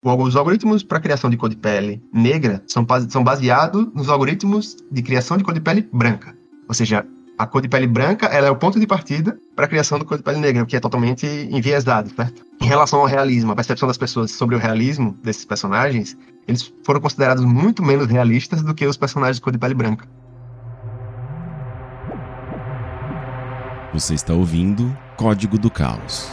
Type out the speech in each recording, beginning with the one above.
Os algoritmos para criação de cor de pele negra são, são baseados nos algoritmos de criação de cor de pele branca. Ou seja, a cor de pele branca ela é o ponto de partida para a criação da cor de pele negra, o que é totalmente enviesado, certo? Em relação ao realismo, a percepção das pessoas sobre o realismo desses personagens, eles foram considerados muito menos realistas do que os personagens de cor de pele branca. Você está ouvindo Código do Caos.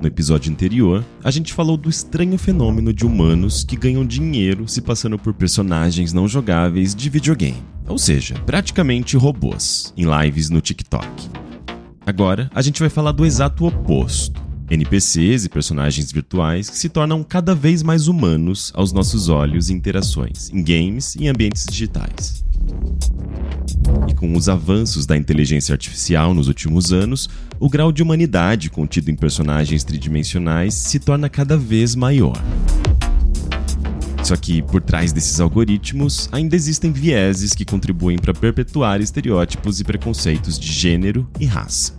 No episódio anterior, a gente falou do estranho fenômeno de humanos que ganham dinheiro se passando por personagens não jogáveis de videogame, ou seja, praticamente robôs, em lives no TikTok. Agora, a gente vai falar do exato oposto. NPCs e personagens virtuais que se tornam cada vez mais humanos aos nossos olhos e interações, em games e em ambientes digitais. E com os avanços da inteligência artificial nos últimos anos, o grau de humanidade contido em personagens tridimensionais se torna cada vez maior. Só que por trás desses algoritmos ainda existem vieses que contribuem para perpetuar estereótipos e preconceitos de gênero e raça.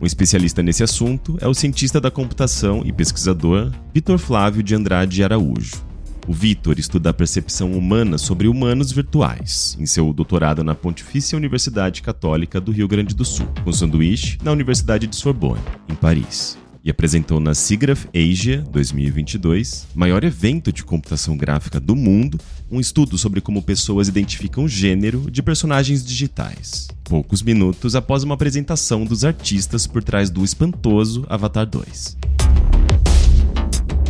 Um especialista nesse assunto é o cientista da computação e pesquisador Vitor Flávio de Andrade Araújo. O Vitor estuda a percepção humana sobre humanos virtuais, em seu doutorado na Pontifícia Universidade Católica do Rio Grande do Sul, com sanduíche na Universidade de Sorbonne, em Paris. E apresentou na SIGGRAPH Asia 2022, maior evento de computação gráfica do mundo, um estudo sobre como pessoas identificam gênero de personagens digitais. Poucos minutos após uma apresentação dos artistas por trás do espantoso Avatar 2.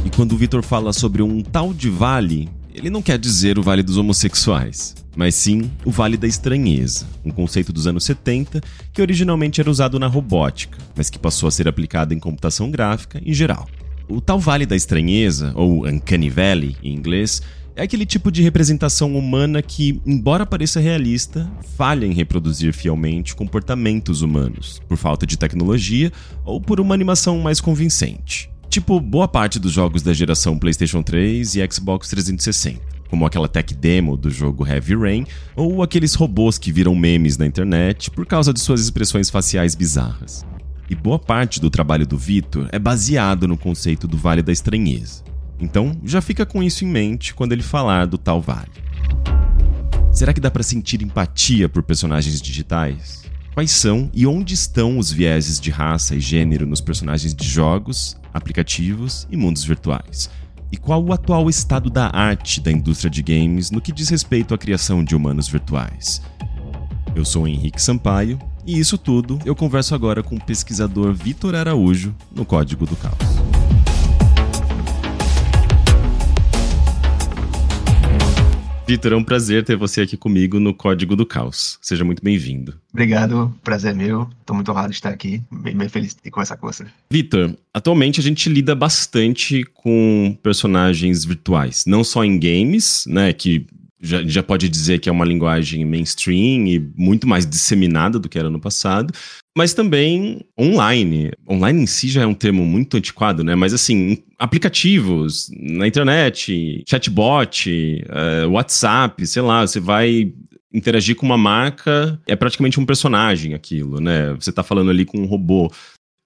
E quando o Vitor fala sobre um tal de vale, ele não quer dizer o vale dos homossexuais, mas sim o vale da estranheza, um conceito dos anos 70 que originalmente era usado na robótica, mas que passou a ser aplicado em computação gráfica em geral. O tal vale da estranheza, ou Uncanny Valley em inglês, é aquele tipo de representação humana que, embora pareça realista, falha em reproduzir fielmente comportamentos humanos, por falta de tecnologia ou por uma animação mais convincente. Tipo boa parte dos jogos da geração PlayStation 3 e Xbox 360, como aquela tech demo do jogo Heavy Rain ou aqueles robôs que viram memes na internet por causa de suas expressões faciais bizarras. E boa parte do trabalho do Vitor é baseado no conceito do Vale da Estranheza. Então, já fica com isso em mente quando ele falar do tal vale. Será que dá para sentir empatia por personagens digitais? Quais são e onde estão os vieses de raça e gênero nos personagens de jogos, aplicativos e mundos virtuais? E qual o atual estado da arte da indústria de games no que diz respeito à criação de humanos virtuais? Eu sou Henrique Sampaio e isso tudo eu converso agora com o pesquisador Vitor Araújo no Código do Caos. Vitor, é um prazer ter você aqui comigo no Código do Caos. Seja muito bem-vindo. Obrigado, prazer é meu. Estou muito honrado de estar aqui, bem, bem feliz de conversar com você. Vitor, atualmente a gente lida bastante com personagens virtuais, não só em games, né, que já, já pode dizer que é uma linguagem mainstream e muito mais disseminada do que era no passado, mas também online. Online em si já é um termo muito antiquado, né? Mas assim, aplicativos na internet, chatbot, uh, WhatsApp, sei lá, você vai interagir com uma marca, é praticamente um personagem aquilo, né? Você tá falando ali com um robô.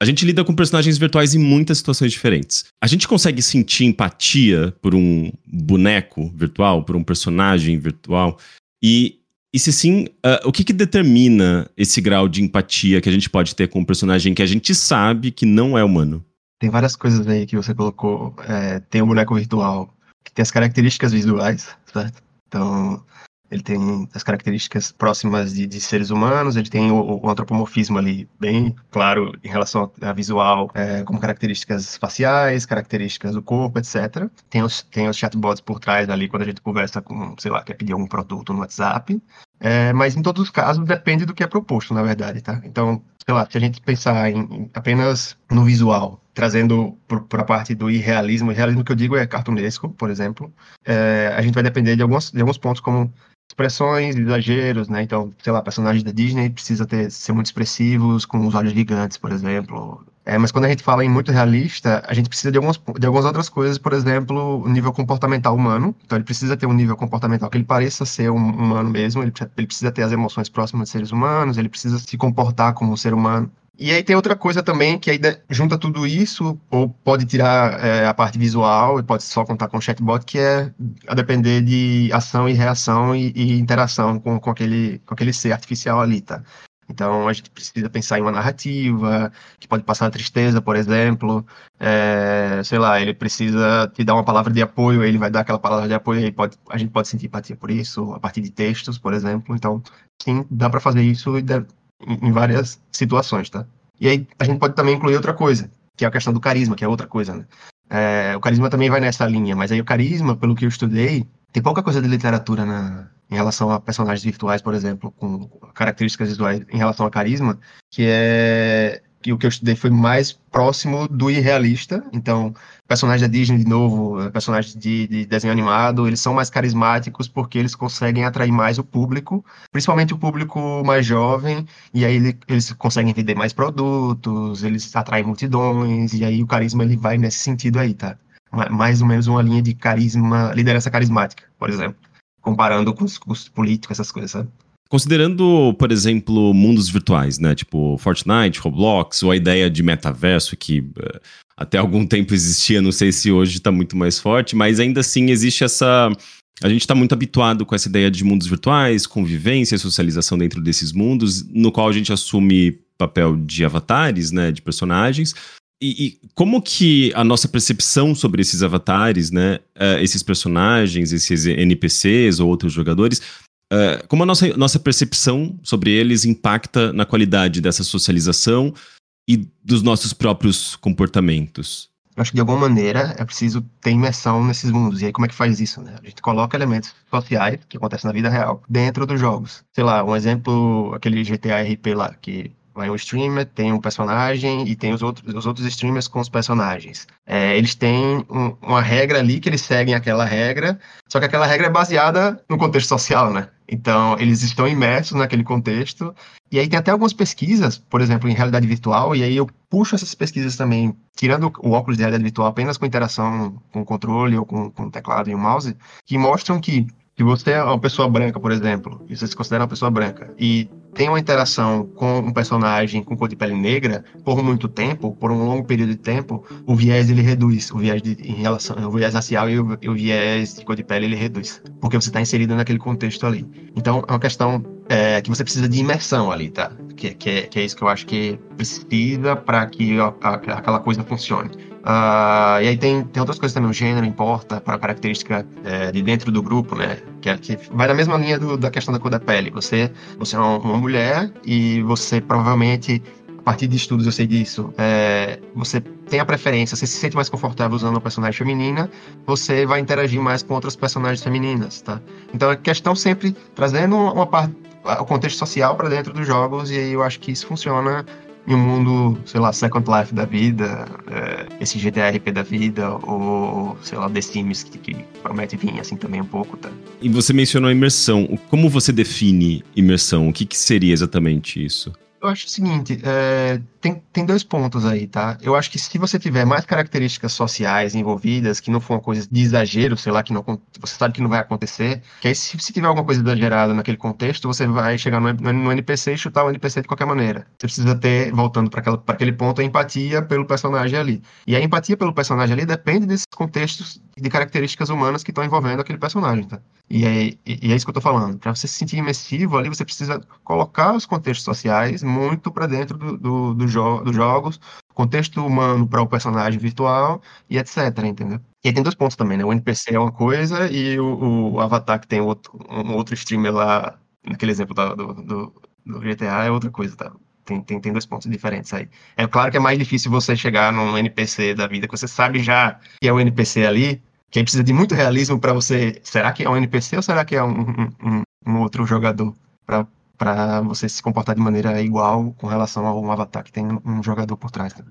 A gente lida com personagens virtuais em muitas situações diferentes. A gente consegue sentir empatia por um boneco virtual, por um personagem virtual? E, e se sim, uh, o que, que determina esse grau de empatia que a gente pode ter com um personagem que a gente sabe que não é humano? Tem várias coisas aí que você colocou. É, tem um boneco virtual que tem as características visuais, certo? Então, ele tem as características próximas de, de seres humanos, ele tem o, o, antropomorfismo ali bem claro em relação a visual, é, como características faciais, características do corpo, etc. Tem os, tem os chatbots por trás ali quando a gente conversa com, sei lá, quer pedir algum produto no WhatsApp. É, mas em todos os casos depende do que é proposto, na verdade, tá? Então, sei lá, se a gente pensar em, em apenas no visual, trazendo para a parte do irrealismo, o realismo que eu digo é cartunesco, por exemplo, é, a gente vai depender de alguns, de alguns pontos como expressões, exageros, né? Então, sei lá, personagens da Disney precisa ter, ser muito expressivos, com os olhos gigantes, por exemplo. É, mas quando a gente fala em muito realista, a gente precisa de, algumas, de algumas outras coisas, por exemplo, o nível comportamental humano. Então, ele precisa ter um nível comportamental que ele pareça ser um humano mesmo, ele, ele precisa ter as emoções próximas de seres humanos, ele precisa se comportar como um ser humano. E aí tem outra coisa também, que aí junta tudo isso, ou pode tirar é, a parte visual, e pode só contar com o chatbot, que é a depender de ação e reação e, e interação com, com, aquele, com aquele ser artificial ali, tá? Então a gente precisa pensar em uma narrativa que pode passar tristeza, por exemplo. É, sei lá, ele precisa te dar uma palavra de apoio, ele vai dar aquela palavra de apoio, e pode, a gente pode sentir empatia por isso, a partir de textos, por exemplo. Então, sim, dá para fazer isso e em várias situações, tá? E aí a gente pode também incluir outra coisa, que é a questão do carisma, que é outra coisa, né? É, o carisma também vai nessa linha, mas aí o carisma, pelo que eu estudei, tem pouca coisa de literatura na, em relação a personagens virtuais, por exemplo, com características visuais em relação a carisma, que é que o que eu estudei foi mais próximo do irrealista. Então, personagens da Disney, de novo, personagens de, de, desenho animado, eles são mais carismáticos porque eles conseguem atrair mais o público, principalmente o público mais jovem, e aí ele, eles conseguem vender mais produtos, eles atraem multidões, e aí o carisma ele vai nesse sentido aí, tá? Mais ou menos uma linha de carisma, liderança carismática, por exemplo, comparando com os, com os políticos, essas coisas, sabe? Considerando, por exemplo, mundos virtuais, né? Tipo Fortnite, Roblox, ou a ideia de metaverso que uh, até algum tempo existia, não sei se hoje está muito mais forte, mas ainda assim existe essa. A gente está muito habituado com essa ideia de mundos virtuais, convivência, socialização dentro desses mundos, no qual a gente assume papel de avatares, né? De personagens. E, e, como que a nossa percepção sobre esses avatares, né, uh, esses personagens, esses NPCs ou outros jogadores, Uh, como a nossa, nossa percepção sobre eles impacta na qualidade dessa socialização e dos nossos próprios comportamentos? Acho que de alguma maneira é preciso ter imersão nesses mundos. E aí, como é que faz isso? Né? A gente coloca elementos sociais que acontecem na vida real dentro dos jogos. Sei lá, um exemplo, aquele GTA RP lá, que Vai um streamer, tem um personagem e tem os outros, os outros streamers com os personagens. É, eles têm um, uma regra ali que eles seguem aquela regra, só que aquela regra é baseada no contexto social, né? Então, eles estão imersos naquele contexto. E aí tem até algumas pesquisas, por exemplo, em realidade virtual, e aí eu puxo essas pesquisas também, tirando o óculos de realidade virtual apenas com interação com o controle ou com, com o teclado e o mouse, que mostram que se você é uma pessoa branca, por exemplo, e você se considera uma pessoa branca, e tem uma interação com um personagem com cor de pele negra por muito tempo, por um longo período de tempo, o viés ele reduz, o viés de, em relação, o viés racial e o, o viés de cor de pele ele reduz, porque você está inserido naquele contexto ali. Então é uma questão é, que você precisa de imersão ali, tá? Que, que, é, que é isso que eu acho que precisa para que a, a, aquela coisa funcione. Uh, e aí tem, tem outras coisas também, o gênero importa para a característica é, de dentro do grupo, né? Que, é, que vai na mesma linha do, da questão da cor da pele. Você, você é uma, mulher e você provavelmente, a partir de estudos eu sei disso, é, você tem a preferência, você se sente mais confortável usando uma personagem feminina, você vai interagir mais com outras personagens femininas, tá? Então é questão sempre trazendo uma parte, o contexto social para dentro dos jogos e aí eu acho que isso funciona em um mundo, sei lá, Second Life da vida, é, esse GTRP da vida, ou, sei lá, The Sims, que, que promete vir assim também um pouco, tá? E você mencionou a imersão. Como você define imersão? O que, que seria exatamente isso? Eu acho o seguinte, é, tem, tem dois pontos aí, tá? Eu acho que se você tiver mais características sociais envolvidas, que não for uma coisa de exagero, sei lá, que não, você sabe que não vai acontecer, que aí se, se tiver alguma coisa exagerada naquele contexto, você vai chegar no, no NPC e chutar o NPC de qualquer maneira. Você precisa ter, voltando para aquele ponto, a empatia pelo personagem ali. E a empatia pelo personagem ali depende desses contextos de características humanas que estão envolvendo aquele personagem, tá? E é, e é isso que eu tô falando. Para você se sentir imersivo ali, você precisa colocar os contextos sociais muito para dentro do, do, do jo dos jogos, contexto humano para o personagem virtual e etc, entendeu? E aí tem dois pontos também, né? O NPC é uma coisa e o, o avatar que tem outro, um outro streamer lá, naquele exemplo do, do, do GTA, é outra coisa, tá? Tem, tem, tem dois pontos diferentes aí. É claro que é mais difícil você chegar num NPC da vida que você sabe já que é o NPC ali, que aí precisa de muito realismo para você. Será que é um NPC ou será que é um, um, um outro jogador? Para você se comportar de maneira igual com relação a um avatar que tem um jogador por trás. Né?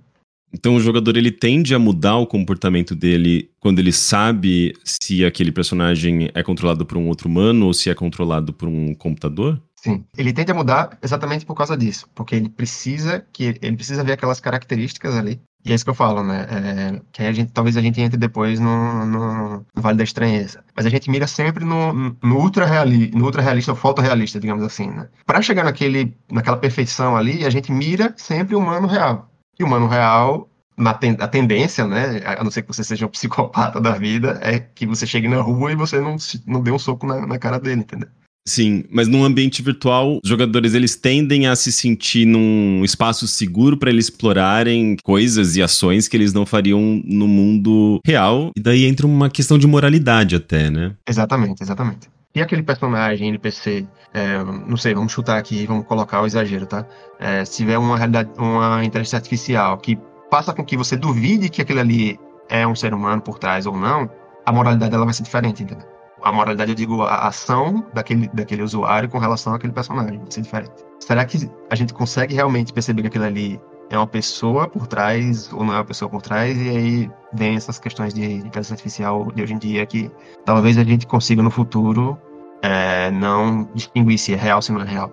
Então o jogador ele tende a mudar o comportamento dele quando ele sabe se aquele personagem é controlado por um outro humano ou se é controlado por um computador? Sim, ele tende a mudar exatamente por causa disso, porque ele precisa que ele precisa ver aquelas características ali e é isso que eu falo, né? É, que a gente, talvez a gente entre depois no, no, no, Vale da Estranheza. Mas a gente mira sempre no, no ultra, reali, no ultra realista ou fotorrealista, digamos assim, né? Para chegar naquele, naquela perfeição ali, a gente mira sempre o humano real. E o humano real, na ten, a tendência, né? A não ser que você seja um psicopata da vida, é que você chegue na rua e você não, não dê um soco na, na cara dele, entendeu? Sim, mas num ambiente virtual, os jogadores eles tendem a se sentir num espaço seguro para eles explorarem coisas e ações que eles não fariam no mundo real. E daí entra uma questão de moralidade até, né? Exatamente, exatamente. E aquele personagem NPC, é, não sei, vamos chutar aqui, vamos colocar o exagero, tá? É, se tiver uma realidade, uma inteligência artificial que passa com que você duvide que aquele ali é um ser humano por trás ou não, a moralidade dela vai ser diferente, entendeu? A moralidade, eu digo, a ação daquele, daquele usuário com relação àquele personagem, vai ser diferente. Será que a gente consegue realmente perceber que aquilo ali é uma pessoa por trás ou não é uma pessoa por trás? E aí vem essas questões de inteligência artificial de hoje em dia que talvez a gente consiga no futuro é, não distinguir se é real ou se não é real.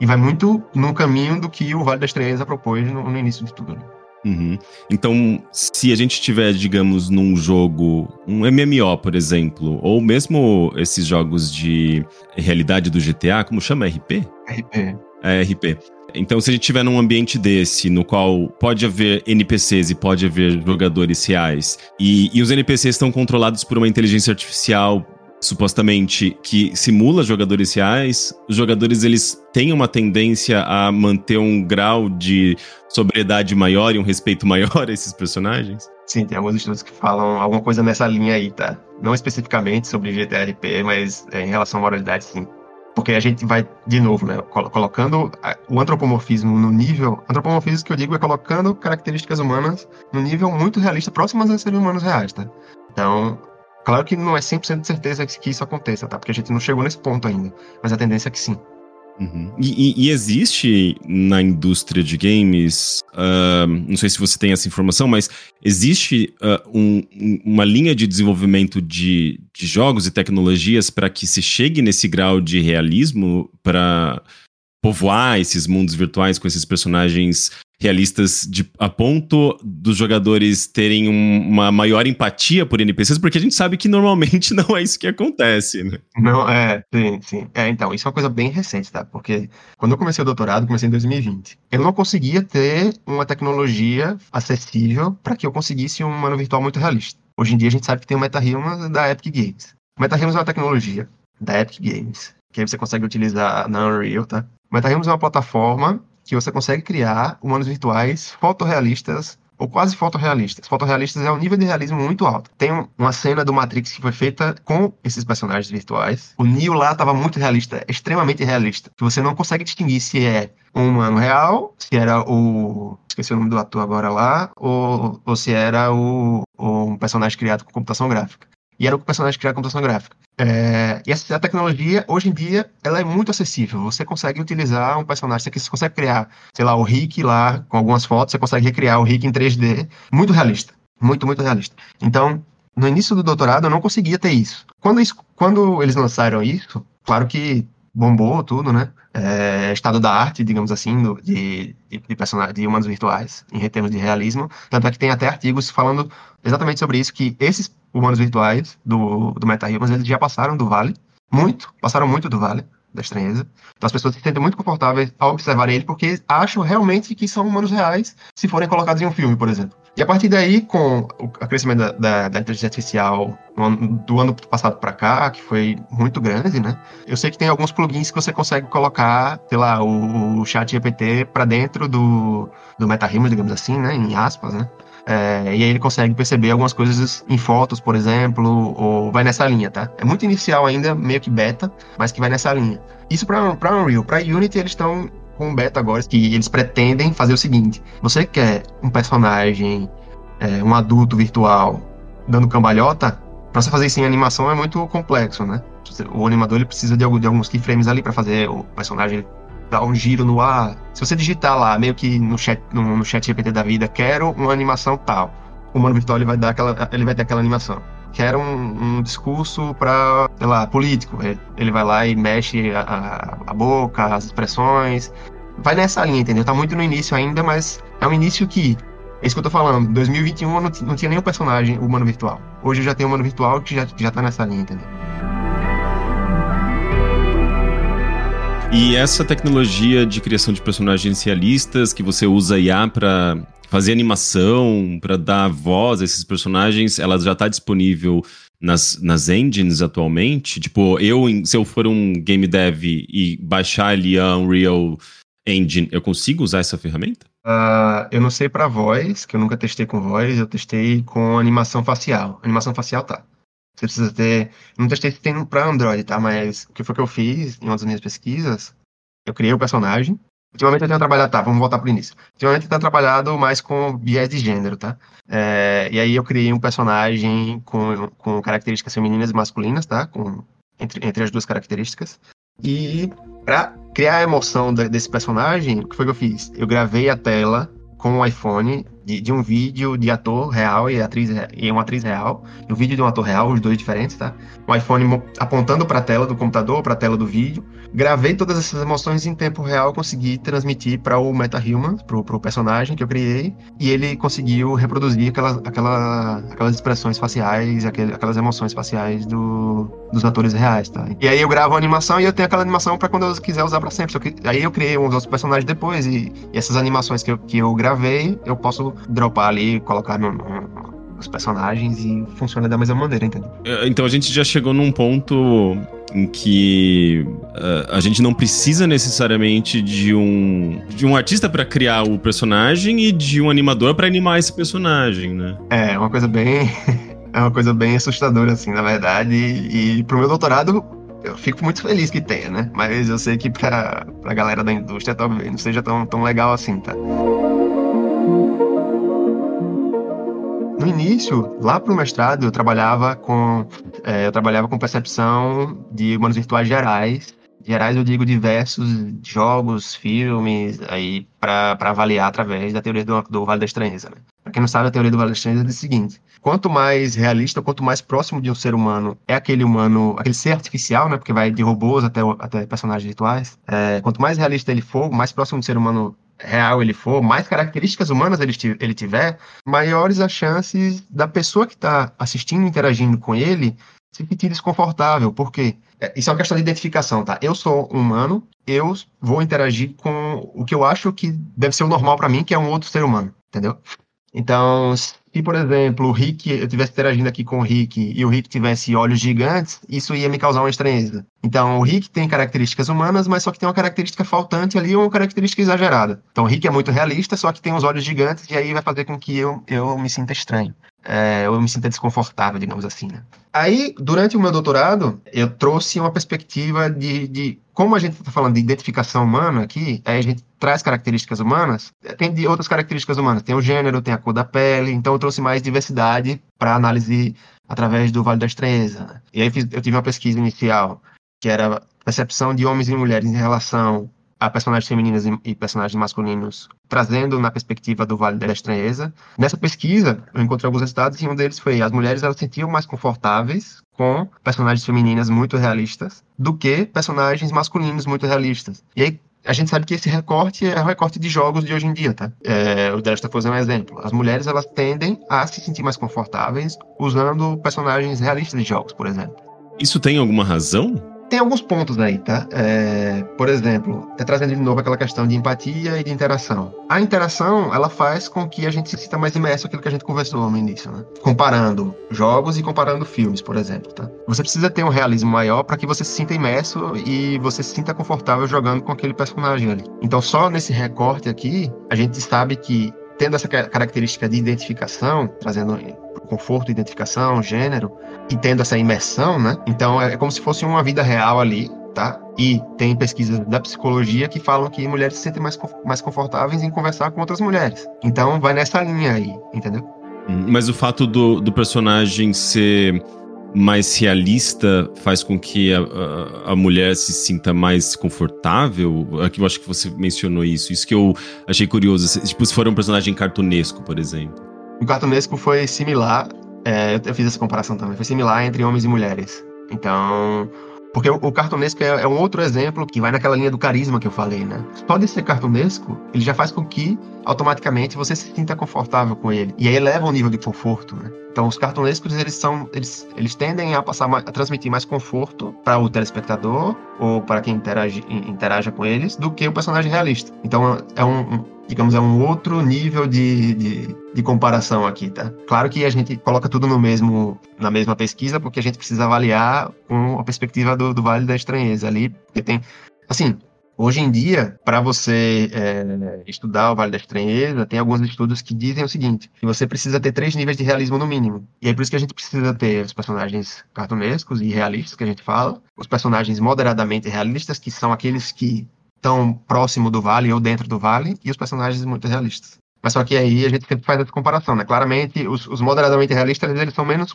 E vai muito no caminho do que o Vale da Estrela propôs no, no início de tudo. Né? Uhum. Então, se a gente tiver, digamos, num jogo, um MMO, por exemplo, ou mesmo esses jogos de realidade do GTA, como chama? RP? RP. É, RP. Então, se a gente tiver num ambiente desse, no qual pode haver NPCs e pode haver jogadores reais, e, e os NPCs estão controlados por uma inteligência artificial supostamente que simula jogadores reais, os jogadores eles têm uma tendência a manter um grau de sobriedade maior e um respeito maior a esses personagens? Sim, tem alguns estudos que falam alguma coisa nessa linha aí, tá? Não especificamente sobre GTRP, mas é, em relação à moralidade, sim. Porque a gente vai, de novo, né, colocando o antropomorfismo no nível. Antropomorfismo que eu digo é colocando características humanas no nível muito realista, próximas a seres humanos reais, tá? Então, Claro que não é 100% de certeza que isso aconteça, tá? Porque a gente não chegou nesse ponto ainda. Mas a tendência é que sim. Uhum. E, e, e, existe na indústria de games, uh, não sei se você tem essa informação, mas existe uh, um, uma linha de desenvolvimento de, de jogos e tecnologias para que se chegue nesse grau de realismo para povoar esses mundos virtuais com esses personagens realistas de, a ponto dos jogadores terem um, uma maior empatia por NPCs, porque a gente sabe que normalmente não é isso que acontece, né? Não, é, sim, sim. É, então, isso é uma coisa bem recente, tá? Porque quando eu comecei o doutorado, comecei em 2020, eu não conseguia ter uma tecnologia acessível para que eu conseguisse um humano virtual muito realista. Hoje em dia a gente sabe que tem o MetaHuman da Epic Games. O MetaHuman é uma tecnologia da Epic Games, que aí você consegue utilizar na Unreal, tá? O MetaHuman é uma plataforma que você consegue criar humanos virtuais fotorrealistas ou quase fotorrealistas. Fotorrealistas é um nível de realismo muito alto. Tem uma cena do Matrix que foi feita com esses personagens virtuais. O Neo lá estava muito realista, extremamente realista. Que você não consegue distinguir se é um humano real, se era o. Esqueci o nome do ator agora lá, ou, ou se era o, um personagem criado com computação gráfica. E era o personagem criado com computação gráfica. É, e essa tecnologia, hoje em dia, ela é muito acessível. Você consegue utilizar um personagem, você consegue criar, sei lá, o Rick lá, com algumas fotos, você consegue recriar o Rick em 3D, muito realista. Muito, muito realista. Então, no início do doutorado, eu não conseguia ter isso. Quando, isso, quando eles lançaram isso, claro que bombou tudo, né? É, estado da arte, digamos assim, do, de, de, de, de humanos virtuais, em termos de realismo. Tanto é que tem até artigos falando exatamente sobre isso, que esses humanos virtuais do, do eles já passaram do vale, muito, passaram muito do vale da estranheza. Então as pessoas se sentem muito confortáveis ao observar ele, porque acham realmente que são humanos reais se forem colocados em um filme, por exemplo. E a partir daí, com o crescimento da, da, da inteligência artificial do ano passado para cá, que foi muito grande, né? Eu sei que tem alguns plugins que você consegue colocar, sei lá, o, o chat GPT para dentro do, do digamos assim, né? Em aspas, né? É, e aí ele consegue perceber algumas coisas em fotos, por exemplo, ou vai nessa linha, tá? É muito inicial ainda, meio que beta, mas que vai nessa linha. Isso para Unreal. Para Unity, eles estão com um beta agora que eles pretendem fazer o seguinte: você quer um personagem, é, um adulto virtual dando cambalhota, para você fazer isso em animação é muito complexo, né? O animador ele precisa de, alguns keyframes ali para fazer o personagem dar um giro no ar. Se você digitar lá, meio que no chat, no, no chat GPT da vida, quero uma animação tal, o humano virtual ele vai dar aquela, ele vai ter aquela animação quer um, um discurso para, sei lá, político. Ele vai lá e mexe a, a, boca, as expressões. Vai nessa linha, entendeu? Tá muito no início ainda, mas é um início que. É isso que eu tô falando. 2021 não, não tinha nenhum personagem humano virtual. Hoje já tem um humano virtual que já, já tá nessa linha, entendeu? E essa tecnologia de criação de personagens realistas que você usa IA para fazer animação, para dar voz a esses personagens, ela já está disponível nas, nas engines atualmente? Tipo, eu, se eu for um game dev e baixar ali a Unreal Engine, eu consigo usar essa ferramenta? Uh, eu não sei para voz, que eu nunca testei com voz, eu testei com animação facial. Animação facial tá. Você precisa ter. Não testei se tem para Android, tá? Mas o que foi que eu fiz em uma das minhas pesquisas? Eu criei o personagem, Ultimamente eu tenho trabalhado, tá, vamos voltar pro início. Ultimamente eu tenho trabalhado mais com viés de gênero, tá? É, e aí eu criei um personagem com, com características femininas e masculinas, tá? Com, entre, entre as duas características. E para criar a emoção desse personagem, o que foi que eu fiz? Eu gravei a tela com o iPhone de, de, um vídeo de ator real e atriz e uma atriz real, um vídeo de um ator real, os dois diferentes, tá? O iPhone apontando para a tela do computador, para a tela do vídeo. Gravei todas essas emoções em tempo real, consegui transmitir para o MetaHuman, para o personagem que eu criei, e ele conseguiu reproduzir aquelas, aquela, aquelas expressões faciais, aquelas emoções faciais do, dos atores reais, tá? E aí eu gravo a animação e eu tenho aquela animação para quando eu quiser usar para sempre. Aí eu criei uns outros personagens depois e, e essas animações que eu, que eu gravei, eu posso dropar ali, colocar no, no, os personagens e funciona da mesma maneira, entendeu? É, então a gente já chegou num ponto em que uh, a gente não precisa necessariamente de um de um artista para criar o personagem e de um animador para animar esse personagem, né? É, uma coisa bem é uma coisa bem assustadora assim, na verdade, e, e pro meu doutorado eu fico muito feliz que tenha, né? Mas eu sei que pra, pra galera da indústria talvez não seja tão, tão legal assim, tá? No início, lá para o mestrado, eu trabalhava com é, eu trabalhava com percepção de humanos virtuais gerais. Gerais eu digo diversos jogos, filmes, aí para avaliar através da teoria do, do Vale da Estranheza. Né? Para quem não sabe, a teoria do Vale da Estranheza é o seguinte: quanto mais realista, quanto mais próximo de um ser humano é aquele humano, aquele ser artificial, né? Porque vai de robôs até, até personagens virtuais. É, quanto mais realista ele for, mais próximo do ser humano real ele for, mais características humanas ele, ele tiver, maiores as chances da pessoa que está assistindo, interagindo com ele, se sentir desconfortável. Por quê? É, isso é uma questão de identificação, tá? Eu sou humano, eu vou interagir com o que eu acho que deve ser o normal para mim, que é um outro ser humano, entendeu? Então, se, por exemplo, o Rick, eu estivesse interagindo aqui com o Rick e o Rick tivesse olhos gigantes, isso ia me causar uma estranheza. Então, o Rick tem características humanas, mas só que tem uma característica faltante ali uma característica exagerada. Então, o Rick é muito realista, só que tem os olhos gigantes e aí vai fazer com que eu, eu me sinta estranho é, eu me sinta desconfortável, digamos assim. Né? Aí, durante o meu doutorado, eu trouxe uma perspectiva de, de como a gente está falando de identificação humana aqui, aí a gente traz características humanas, tem de outras características humanas, tem o gênero, tem a cor da pele, então eu trouxe mais diversidade para análise através do Vale da Estranheza. Né? E aí eu tive uma pesquisa inicial, que era percepção de homens e mulheres em relação a personagens femininas e personagens masculinos, trazendo na perspectiva do Vale da Estranheza. Nessa pesquisa, eu encontrei alguns resultados e um deles foi as mulheres elas se sentiam mais confortáveis com personagens femininas muito realistas do que personagens masculinos muito realistas. E aí a gente sabe que esse recorte é o recorte de jogos de hoje em dia, tá? É, o Desta foi um exemplo. As mulheres elas tendem a se sentir mais confortáveis usando personagens realistas de jogos, por exemplo. Isso tem alguma razão? Tem alguns pontos aí, tá? É, por exemplo, tá trazendo de novo aquela questão de empatia e de interação. A interação, ela faz com que a gente se sinta mais imerso naquilo que a gente conversou no início, né? Comparando jogos e comparando filmes, por exemplo, tá? Você precisa ter um realismo maior para que você se sinta imerso e você se sinta confortável jogando com aquele personagem ali. Então, só nesse recorte aqui, a gente sabe que tendo essa característica de identificação, trazendo conforto, identificação, gênero, e tendo essa imersão, né? Então é como se fosse uma vida real ali, tá? E tem pesquisas da psicologia que falam que mulheres se sentem mais, mais confortáveis em conversar com outras mulheres. Então vai nessa linha aí, entendeu? Hum, mas o fato do, do personagem ser mais realista faz com que a, a, a, mulher se sinta mais confortável? Aqui eu acho que você mencionou isso. Isso que eu achei curioso. Tipo, se for um personagem cartunesco, por exemplo. O cartunesco foi similar, é, eu fiz essa comparação também, foi similar entre homens e mulheres. Então, porque o, cartunesco é, é, um outro exemplo que vai naquela linha do carisma que eu falei, né? Só de ser cartunesco, ele já faz com que automaticamente você se sinta confortável com ele. E aí eleva o nível de conforto, né? Então, os cartunescos, eles são, eles, eles tendem a passar, a transmitir mais conforto para o telespectador ou para quem interage, interaja com eles do que o personagem realista. Então, é um, digamos, é um outro nível de, de, de, comparação aqui, tá? Claro que a gente coloca tudo no mesmo, na mesma pesquisa, porque a gente precisa avaliar com a perspectiva do, do Vale da Estranheza ali, porque tem, assim, Hoje em dia, para você é, estudar o Vale da Estranheza, tem alguns estudos que dizem o seguinte: que você precisa ter três níveis de realismo no mínimo. E é por isso que a gente precisa ter os personagens cartunescos e realistas que a gente fala, os personagens moderadamente realistas, que são aqueles que estão próximo do vale ou dentro do vale, e os personagens muito realistas. Mas só que aí a gente sempre faz essa comparação, né? Claramente, os, os moderadamente realistas, eles são menos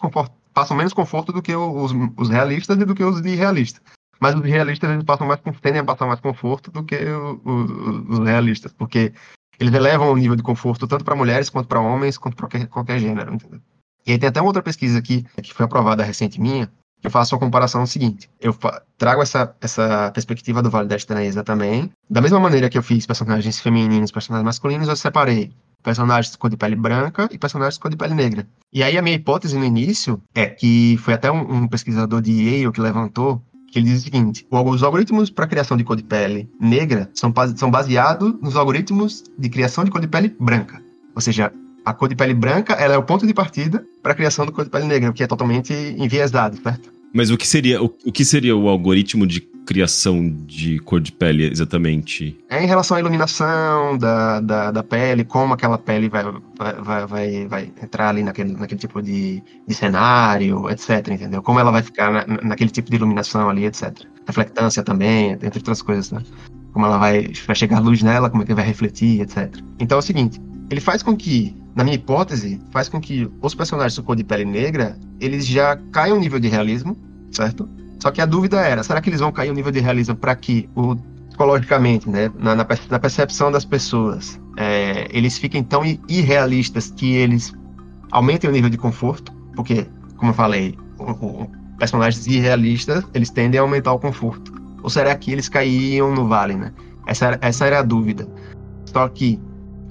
passam menos conforto do que os, os realistas e do que os irrealistas. Mas os realistas eles passam mais, tendem a passar mais conforto do que os, os realistas, porque eles elevam o nível de conforto tanto para mulheres quanto para homens, quanto para qualquer, qualquer gênero, entendeu? E aí tem até uma outra pesquisa aqui, que foi aprovada recente minha, eu faço a comparação seguinte. Eu trago essa, essa perspectiva do Vale da Estranheza também. Da mesma maneira que eu fiz personagens femininos, personagens masculinos, eu separei personagens com cor de pele branca e personagens com cor de pele negra. E aí a minha hipótese no início é que foi até um, um pesquisador de Yale que levantou que ele diz o seguinte: os algoritmos para criação de cor de pele negra são, são baseados nos algoritmos de criação de cor de pele branca. Ou seja, a cor de pele branca ela é o ponto de partida para a criação de cor de pele negra, que é totalmente enviesado, certo? Mas o que seria o, o que seria o algoritmo de criação de cor de pele exatamente? É em relação à iluminação da, da, da pele, como aquela pele vai, vai, vai, vai entrar ali naquele, naquele tipo de, de cenário, etc, entendeu? Como ela vai ficar na, naquele tipo de iluminação ali, etc. Reflectância também, entre outras coisas, né? Como ela vai, vai chegar luz nela, como é que vai refletir, etc. Então é o seguinte, ele faz com que, na minha hipótese, faz com que os personagens cor de pele negra, eles já caiam um nível de realismo, certo? Só que a dúvida era, será que eles vão cair um nível de realismo para que o psicologicamente, né, na, na percepção das pessoas, é, eles fiquem tão irrealistas que eles aumentem o nível de conforto, porque, como eu falei, o, o, personagens irrealistas, eles tendem a aumentar o conforto. Ou será que eles caíam no vale, né? Essa, essa era a dúvida. Só que,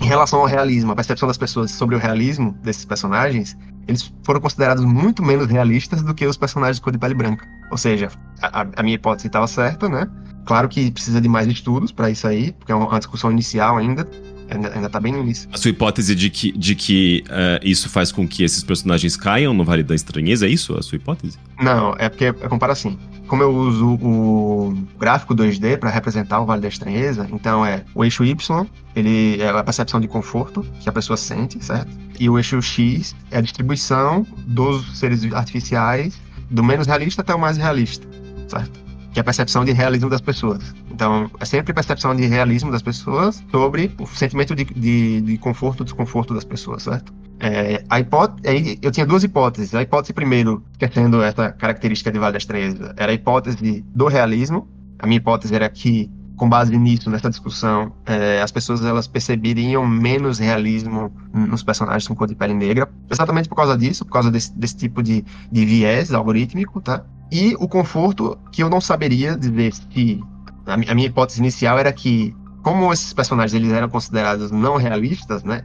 em relação ao realismo, a percepção das pessoas sobre o realismo desses personagens, eles foram considerados muito menos realistas do que os personagens de cor de pele branca. Ou seja, a, a minha hipótese estava certa, né? Claro que precisa de mais estudos para isso aí, porque é uma discussão inicial ainda, ainda, ainda tá bem no início. A sua hipótese de que, de que uh, isso faz com que esses personagens caiam no Vale da Estranheza, é isso a sua hipótese? Não, é porque é compara assim. Como eu uso o gráfico 2D para representar o Vale da Estranheza, então é o eixo Y, ele é a percepção de conforto que a pessoa sente, certo? E o eixo X é a distribuição dos seres artificiais do menos realista até o mais realista, certo? Que é a percepção de realismo das pessoas. Então, é sempre percepção de realismo das pessoas sobre o sentimento de, de, de conforto ou desconforto das pessoas, certo? É, a hipótese, eu tinha duas hipóteses. A hipótese, primeiro, esquecendo essa característica de Vale das Três, era a hipótese do realismo. A minha hipótese era que com base nisso, nessa discussão, é, as pessoas elas perceberiam menos realismo nos personagens com cor de pele negra, exatamente por causa disso, por causa desse, desse tipo de, de viés algorítmico, tá? E o conforto que eu não saberia dizer se a, a minha hipótese inicial era que como esses personagens eles eram considerados não realistas, né?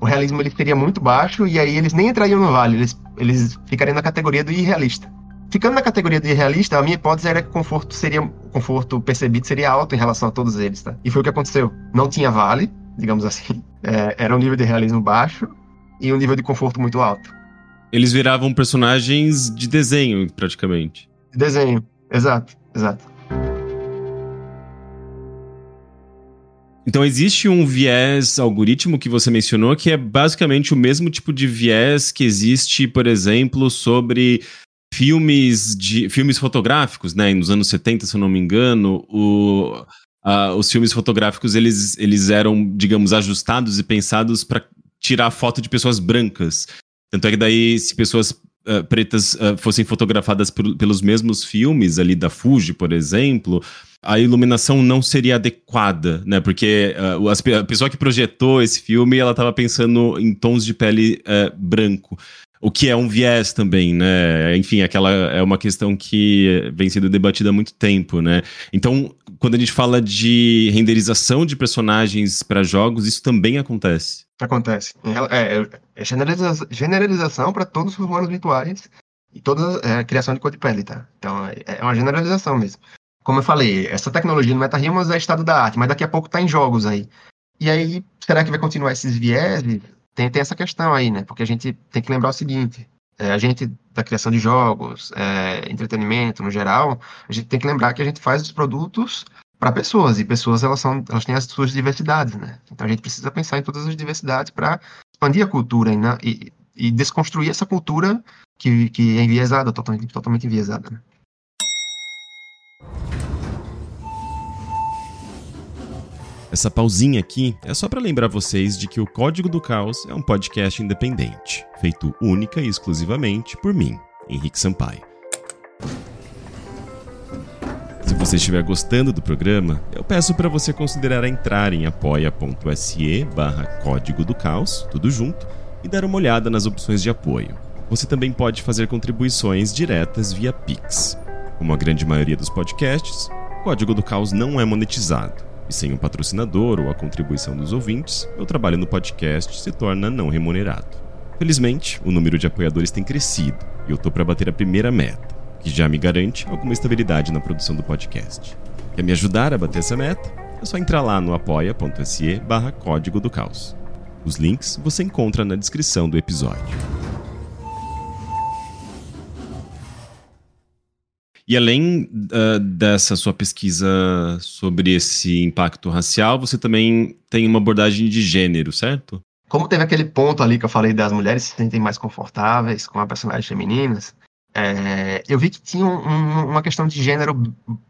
O realismo ele seria muito baixo e aí eles nem entrariam no vale, eles, eles ficariam na categoria do irrealista. Ficando na categoria de realista, a minha hipótese era que o conforto seria o conforto percebido seria alto em relação a todos eles, tá? E foi o que aconteceu. Não tinha vale, digamos assim. É, era um nível de realismo baixo e um nível de conforto muito alto. Eles viravam personagens de desenho, praticamente. De desenho, exato, exato. Então existe um viés algoritmo que você mencionou que é basicamente o mesmo tipo de viés que existe, por exemplo, sobre filmes de filmes fotográficos, né? Nos anos 70, se eu não me engano, o, uh, os filmes fotográficos eles, eles eram, digamos, ajustados e pensados para tirar foto de pessoas brancas. Tanto é que daí, se pessoas uh, pretas uh, fossem fotografadas por, pelos mesmos filmes ali da Fuji, por exemplo, a iluminação não seria adequada, né? Porque a pessoa que projetou esse filme, ela estava pensando em tons de pele branco o que é um viés também, né? Enfim, aquela é uma questão que vem sendo debatida há muito tempo, né? Então, quando a gente fala de renderização de personagens para jogos, isso também acontece. Acontece. É, é, é generaliza generalização para todos os humanos virtuais e toda a é, criação de cor de pele, tá? Então, é, é uma generalização mesmo. Como eu falei, essa tecnologia no MetaHumans é estado da arte, mas daqui a pouco tá em jogos aí. E aí, será que vai continuar esses vieses? Tem, tem essa questão aí, né? Porque a gente tem que lembrar o seguinte: é, a gente, da criação de jogos, é, entretenimento no geral, a gente tem que lembrar que a gente faz os produtos para pessoas, e pessoas elas, são, elas têm as suas diversidades, né? Então a gente precisa pensar em todas as diversidades para expandir a cultura e, e, e, desconstruir essa cultura que, que é enviesada, totalmente, totalmente enviesada, né? Essa pausinha aqui é só para lembrar vocês de que o Código do Caos é um podcast independente, feito única e exclusivamente por mim, Henrique Sampaio. Se você estiver gostando do programa, eu peço para você considerar entrar em apoia.se barra Código do Caos, tudo junto, e dar uma olhada nas opções de apoio. Você também pode fazer contribuições diretas via Pix. Como a grande maioria dos podcasts, o Código do Caos não é monetizado e sem um patrocinador ou a contribuição dos ouvintes, meu trabalho no podcast se torna não remunerado. Felizmente, o número de apoiadores tem crescido e eu tô para bater a primeira meta, que já me garante alguma estabilidade na produção do podcast. Quer me ajudar a bater essa meta? É só entrar lá no apoia.se barra código do caos. Os links você encontra na descrição do episódio. E além uh, dessa sua pesquisa sobre esse impacto racial, você também tem uma abordagem de gênero, certo? Como teve aquele ponto ali que eu falei das mulheres se sentem mais confortáveis com a personagens femininas, é, eu vi que tinha um, uma questão de gênero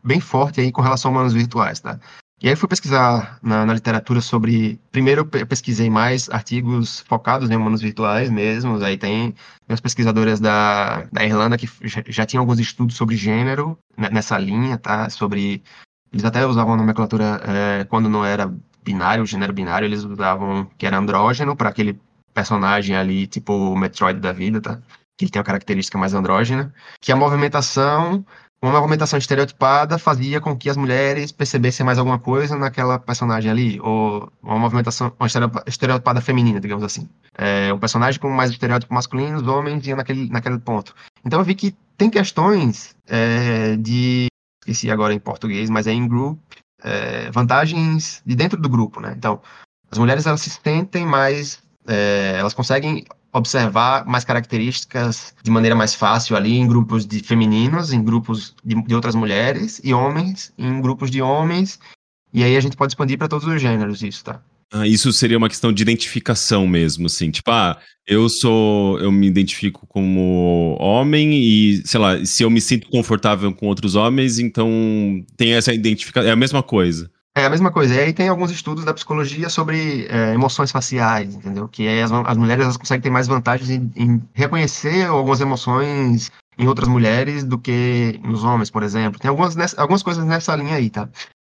bem forte aí com relação a humanos virtuais, tá? E aí fui pesquisar na, na, literatura sobre. Primeiro eu pesquisei mais artigos focados em humanos virtuais mesmo. Aí tem meus pesquisadores da, da Irlanda que já, já tinham alguns estudos sobre gênero né, nessa linha, tá? Sobre. Eles até usavam a nomenclatura é, quando não era binário, gênero binário, eles usavam que era andrógeno para aquele personagem ali, tipo o Metroid da vida, tá? Que ele tem uma característica mais andrógena. Que a movimentação uma movimentação estereotipada fazia com que as mulheres percebessem mais alguma coisa naquela personagem ali, ou uma movimentação uma estereotipada feminina, digamos assim. É, um personagem com mais estereótipo masculino, os homens iam naquele, naquele ponto. Então eu vi que tem questões é, de, esqueci agora em português, mas é in group, é, vantagens de dentro do grupo, né? Então, as mulheres elas se sentem mais, é, elas conseguem observar mais características de maneira mais fácil ali em grupos de femininos, em grupos de, de outras mulheres e homens, em grupos de homens. E aí a gente pode expandir para todos os gêneros isso, tá? Ah, isso seria uma questão de identificação mesmo, assim, tipo, ah, eu sou, eu me identifico como homem e, sei lá, se eu me sinto confortável com outros homens, então tem essa identificação, é a mesma coisa. É a mesma coisa. E aí tem alguns estudos da psicologia sobre é, emoções faciais, entendeu? Que as, as mulheres elas conseguem ter mais vantagens em, em, reconhecer algumas emoções em outras mulheres do que nos homens, por exemplo. Tem algumas, nessa, algumas coisas nessa linha aí, tá?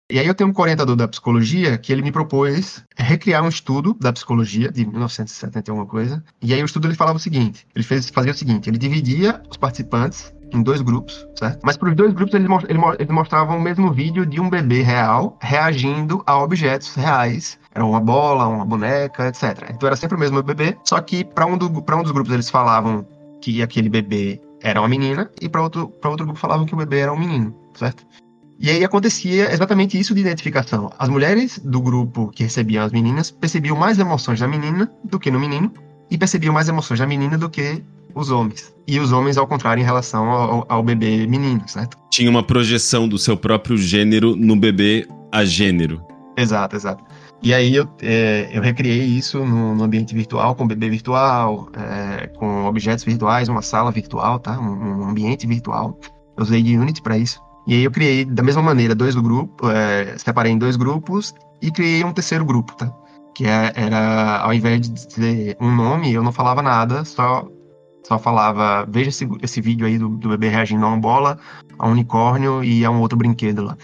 E aí eu tenho um orientador da psicologia que ele me propôs recriar um estudo da psicologia de 1970 alguma coisa. E aí o estudo ele falava o seguinte, ele fez, fazia o seguinte, ele dividia os participantes em dois grupos, certo? Mas para os dois grupos eles, eles mostravam o mesmo vídeo de um bebê real reagindo a objetos reais. Era uma bola, uma boneca, etc. Então era sempre o mesmo bebê, só que para um, do, um dos grupos eles falavam que aquele bebê era uma menina e para outro, outro grupo falavam que o bebê era um menino, certo? E aí acontecia exatamente isso de identificação. As mulheres do grupo que recebiam as meninas percebiam mais emoções da menina do que no menino e percebiam mais emoções da menina do que os homens. E os homens, ao contrário, em relação ao, ao bebê menino, certo? Tinha uma projeção do seu próprio gênero no bebê a gênero. Exato, exato. E aí eu, é, eu recriei isso no, no, ambiente virtual, com bebê virtual, é, com objetos virtuais, uma sala virtual, tá? Um, um ambiente virtual. Eu usei de Unity para isso. E aí eu criei da mesma maneira dois do grupo, é, separei em dois grupos e criei um terceiro grupo, tá? Que é, era, ao invés de dizer um nome, eu não falava nada, só só falava, veja esse, esse vídeo aí do, do bebê reagindo a uma bola, a um unicórnio e a um outro brinquedo lá.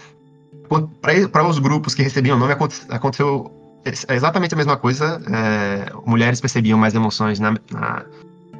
Para os grupos que recebiam o nome, aconteceu exatamente a mesma coisa. É, mulheres percebiam mais emoções na, na,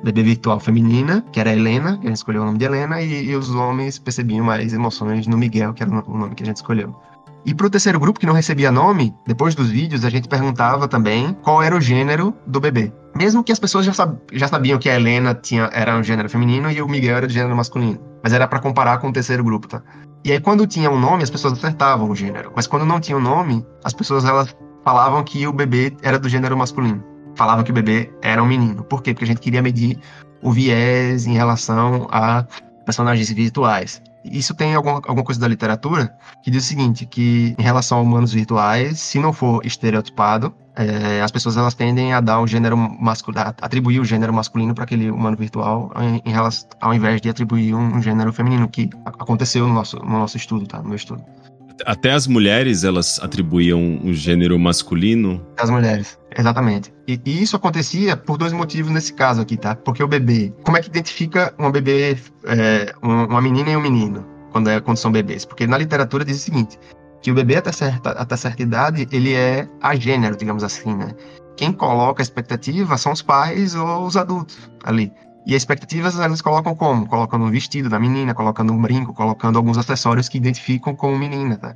bebê virtual feminina, que era a Helena, que a gente escolheu o nome de Helena, e, e os homens percebiam mais emoções no Miguel, que era o nome que a gente escolheu. E para o terceiro grupo, que não recebia nome, depois dos vídeos, a gente perguntava também qual era o gênero do bebê. Mesmo que as pessoas já, sab já sabiam que a Helena tinha, era um gênero feminino e o Miguel era de gênero masculino. Mas era para comparar com o terceiro grupo, tá? E aí, quando tinha um nome, as pessoas acertavam o gênero. Mas quando não tinha um nome, as pessoas elas falavam que o bebê era do gênero masculino. Falavam que o bebê era um menino. Por quê? Porque a gente queria medir o viés em relação a personagens virtuais. Isso tem alguma, alguma coisa da literatura que diz o seguinte, que em relação a humanos virtuais, se não for estereotipado, é, as pessoas elas tendem a dar um gênero masculino, atribuir o gênero masculino para aquele humano virtual, em, em, relação, ao invés de atribuir um, um, gênero feminino, que aconteceu no nosso, no nosso estudo, tá? No meu estudo. Até as mulheres, elas atribuíam um gênero masculino? As mulheres, exatamente. E, e, isso acontecia por dois motivos nesse caso aqui, tá? Porque o bebê, como é que identifica uma bebê, é, uma menina e um menino, quando, é, quando são bebês? Porque na literatura diz o seguinte, que o bebê até certa, até certa idade, ele é agênero, digamos assim, né? Quem coloca a expectativa são os pais ou os adultos ali. E as expectativas elas colocam como? Colocando um vestido da menina, colocando um brinco, colocando alguns acessórios que identificam como menina, tá?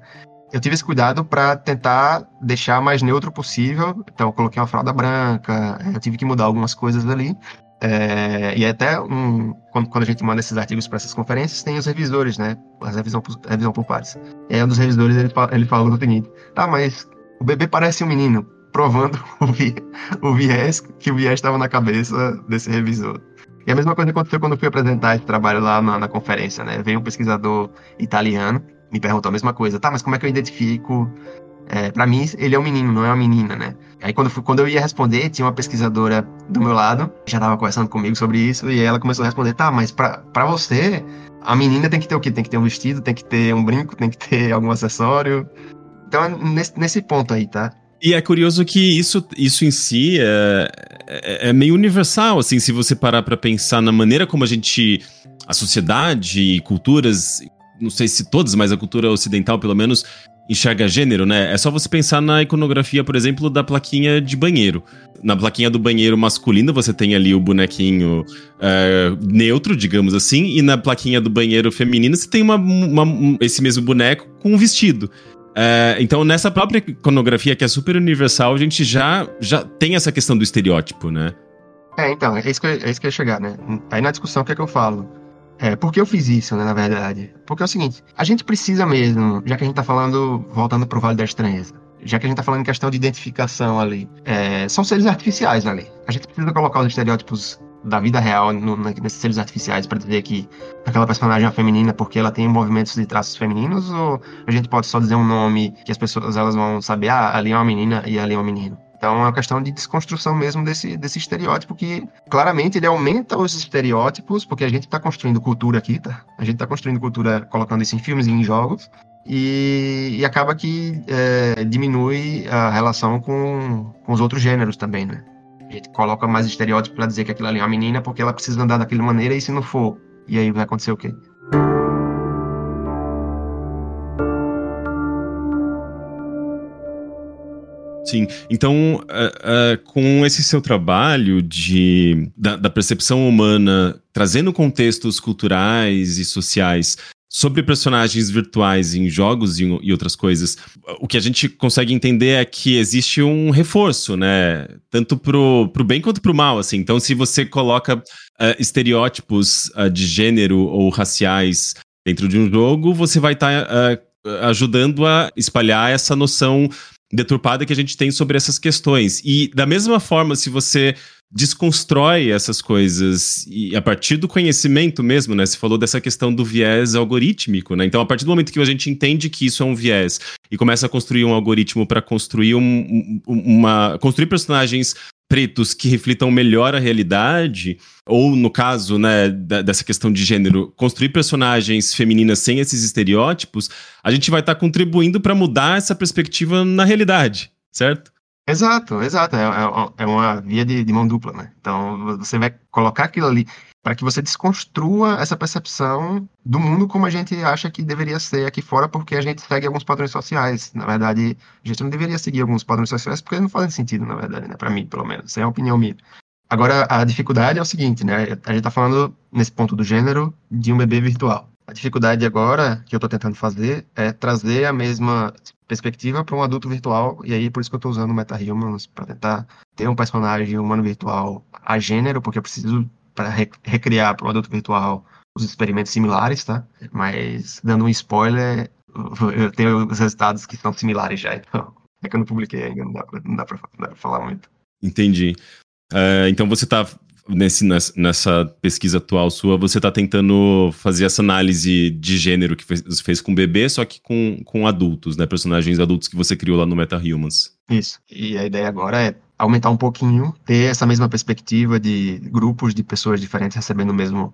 Eu tive esse cuidado para tentar deixar mais neutro possível. Então, eu coloquei uma fralda branca, eu tive que mudar algumas coisas ali. É, e até um, quando, quando, a gente manda esses artigos para essas conferências, tem os revisores, né? A revisão, revisão por pares. E aí um dos revisores ele, ele falou o seguinte: tá, mas o bebê parece um menino, provando o, vi, o viés que o viés estava na cabeça desse revisor. E a mesma coisa aconteceu quando eu fui apresentar esse trabalho lá na, na conferência, né? Veio um pesquisador italiano, me perguntou a mesma coisa. Tá, mas como é que eu identifico é, para mim, ele é um menino, não é uma menina, né? Aí quando, fui, quando eu ia responder, tinha uma pesquisadora do meu lado, já tava conversando comigo sobre isso, e ela começou a responder, tá, mas pra, você, a menina tem que ter o quê? Tem que ter um vestido, tem que ter um brinco, tem que ter algum acessório. Então é nesse, nesse ponto aí, tá? E é curioso que isso, isso em si é, é, é meio universal, assim, se você parar para pensar na maneira como a gente, a sociedade e culturas, não sei se todas, mas a cultura ocidental pelo menos, enxerga gênero, né? É só você pensar na iconografia, por exemplo, da plaquinha de banheiro. Na plaquinha do banheiro masculino, você tem ali o bonequinho é, neutro, digamos assim, e na plaquinha do banheiro feminino, você tem uma, uma, esse mesmo boneco com um vestido. É, então, nessa própria iconografia, que é super universal, a gente já, já tem essa questão do estereótipo, né? É, então, é isso que, é isso que eu ia chegar, né? Aí na discussão, o que é que eu falo? É, por que eu fiz isso, né, na verdade? Porque é o seguinte, a gente precisa mesmo, já que a gente tá falando, voltando pro Vale da Estranheza, já que a gente tá falando em questão de identificação ali, é, são seres artificiais ali. A gente precisa colocar os estereótipos da vida real nesses seres artificiais para dizer que aquela personagem é feminina porque ela tem movimentos de traços femininos? Ou a gente pode só dizer um nome que as pessoas elas vão saber ah ali é uma menina e ali é um menino. Então é uma questão de desconstrução mesmo desse, desse estereótipo que claramente ele aumenta os estereótipos porque a gente está construindo cultura aqui tá? A gente está construindo cultura colocando isso em filmes e em jogos e, e acaba que é, diminui a relação com, com os outros gêneros também né gente coloca mais estereótipo para dizer que aquilo ali é uma menina porque ela precisa andar daquela maneira e se não for, e aí vai acontecer o quê? Sim. Então, uh, uh, com esse seu trabalho de, da, da, percepção humana, trazendo contextos culturais e sociais sobre personagens virtuais em jogos e, e, outras coisas, o que a gente consegue entender é que existe um reforço, né? Tanto pro, pro bem quanto pro mal, assim. Então, se você coloca uh, estereótipos de gênero ou raciais dentro de um jogo, você vai estar tá, ajudando a espalhar essa noção deturpada que a gente tem sobre essas questões. E da mesma forma, se você desconstrói essas coisas e a partir do conhecimento mesmo, né? Você falou dessa questão do viés algorítmico, né? Então, a partir do momento que a gente entende que isso é um viés e começa a construir um algoritmo para construir um, uma construir personagens pretos que reflitam melhor a realidade, ou no caso, né, dessa questão de gênero, construir personagens femininas sem esses estereótipos, a gente vai estar tá contribuindo para mudar essa perspectiva na realidade, certo? Exato, exato. É, é, é uma via de, de, mão dupla, né? Então você vai colocar aquilo ali para que você desconstrua essa percepção do mundo como a gente acha que deveria ser aqui fora, porque a gente segue alguns padrões sociais. Na verdade, a gente não deveria seguir alguns padrões sociais porque não fazem sentido, na verdade, né? Para mim, pelo menos. Essa é a opinião minha. Agora, a dificuldade é o seguinte, né? A gente está falando, nesse ponto do gênero, de um bebê virtual. A dificuldade agora, que eu estou tentando fazer, é trazer a mesma perspectiva para um adulto virtual, e aí por isso que eu estou usando o MetaHumans, para tentar ter um personagem humano virtual a gênero, porque eu preciso para recriar para o adulto virtual os experimentos similares, tá? Mas, dando um spoiler, eu tenho os resultados que são similares já, então é que eu não publiquei ainda, não dá para não dá falar muito. Entendi. Uh, então você está nesse, nessa pesquisa atual sua, você está tentando fazer essa análise de gênero que você fez com bebê, só que com, com adultos, né? Personagens adultos que você criou lá no MetaHumans. Isso. E a ideia agora é aumentar um pouquinho, ter essa mesma perspectiva de grupos de pessoas diferentes recebendo o mesmo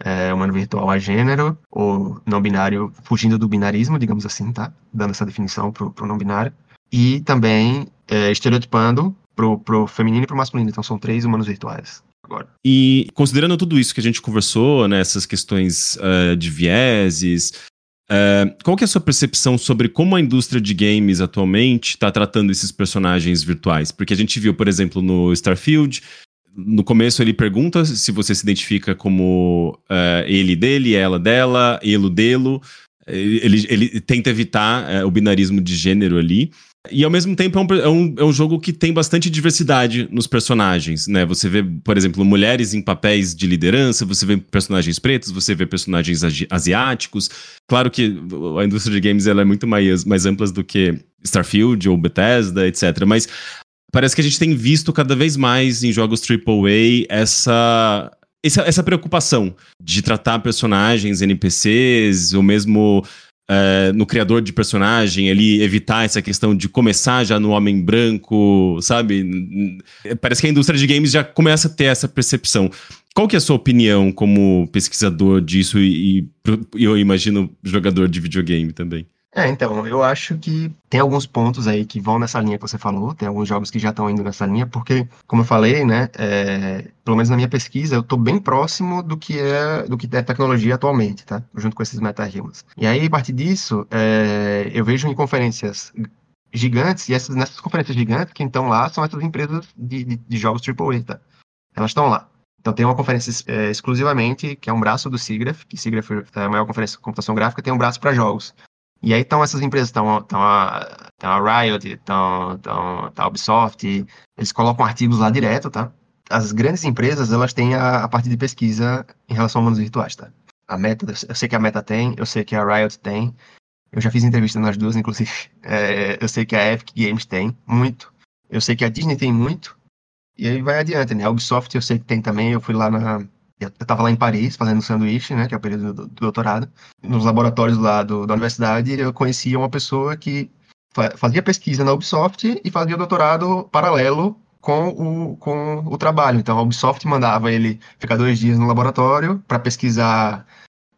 é, humano virtual a gênero, ou não binário, fugindo do binarismo, digamos assim, tá? Dando essa definição pro, pro não binário. E também é, estereotipando pro, pro feminino e pro masculino. Então são três humanos virtuais. Agora. E considerando tudo isso que a gente conversou, né, essas questões uh, de vieses, Uh, qual que é a sua percepção sobre como a indústria de games atualmente está tratando esses personagens virtuais? Porque a gente viu, por exemplo, no Starfield, no começo ele pergunta se você se identifica como uh, ele dele, ela dela, ele dele. Ele, ele tenta evitar o binarismo de gênero ali. E ao mesmo tempo é um, é, um, é um jogo que tem bastante diversidade nos personagens, né? Você vê, por exemplo, mulheres em papéis de liderança, você vê personagens pretos, você vê personagens asiáticos. Claro que a indústria de games ela é muito mais, mais ampla do que Starfield ou Bethesda, etc. Mas parece que a gente tem visto cada vez mais em jogos AAA essa essa, essa preocupação de tratar personagens, NPCs, ou mesmo uh, no criador de personagem, ele evitar essa questão de começar já no homem branco, sabe? Parece que a indústria de games já começa a ter essa percepção. Qual que é a sua opinião como pesquisador disso e, e eu imagino jogador de videogame também? É, então, eu acho que tem alguns pontos aí que vão nessa linha que você falou, tem alguns jogos que já estão indo nessa linha, porque, como eu falei, né, é, pelo menos na minha pesquisa, eu estou bem próximo do que é do que é tecnologia atualmente, tá? Junto com esses meta-humans. E aí, a partir disso, é, eu vejo em conferências gigantes, e essas, nessas conferências gigantes, quem estão lá são essas empresas de, de, de jogos AAA, tá? Elas estão lá. Então tem uma conferência é, exclusivamente, que é um braço do SIGGRAPH, que SIGGRAPH é a maior conferência de computação gráfica, tem um braço para jogos. E aí estão essas empresas, estão a, a Riot, estão a Ubisoft, eles colocam artigos lá direto, tá? As grandes empresas, elas têm a, a parte de pesquisa em relação a mundos virtuais, tá? A Meta, eu sei que a Meta tem, eu sei que a Riot tem, eu já fiz entrevista nas duas, inclusive. É, eu sei que a Epic Games tem muito, eu sei que a Disney tem muito, e aí vai adiante, né? A Ubisoft eu sei que tem também, eu fui lá na, eu estava lá em Paris fazendo sanduíche, né, que é o período do, do doutorado. Nos laboratórios lá do, da universidade, eu conhecia uma pessoa que fazia pesquisa na Ubisoft e fazia doutorado paralelo com o, com o trabalho. Então, a Ubisoft mandava ele ficar dois dias no laboratório para pesquisar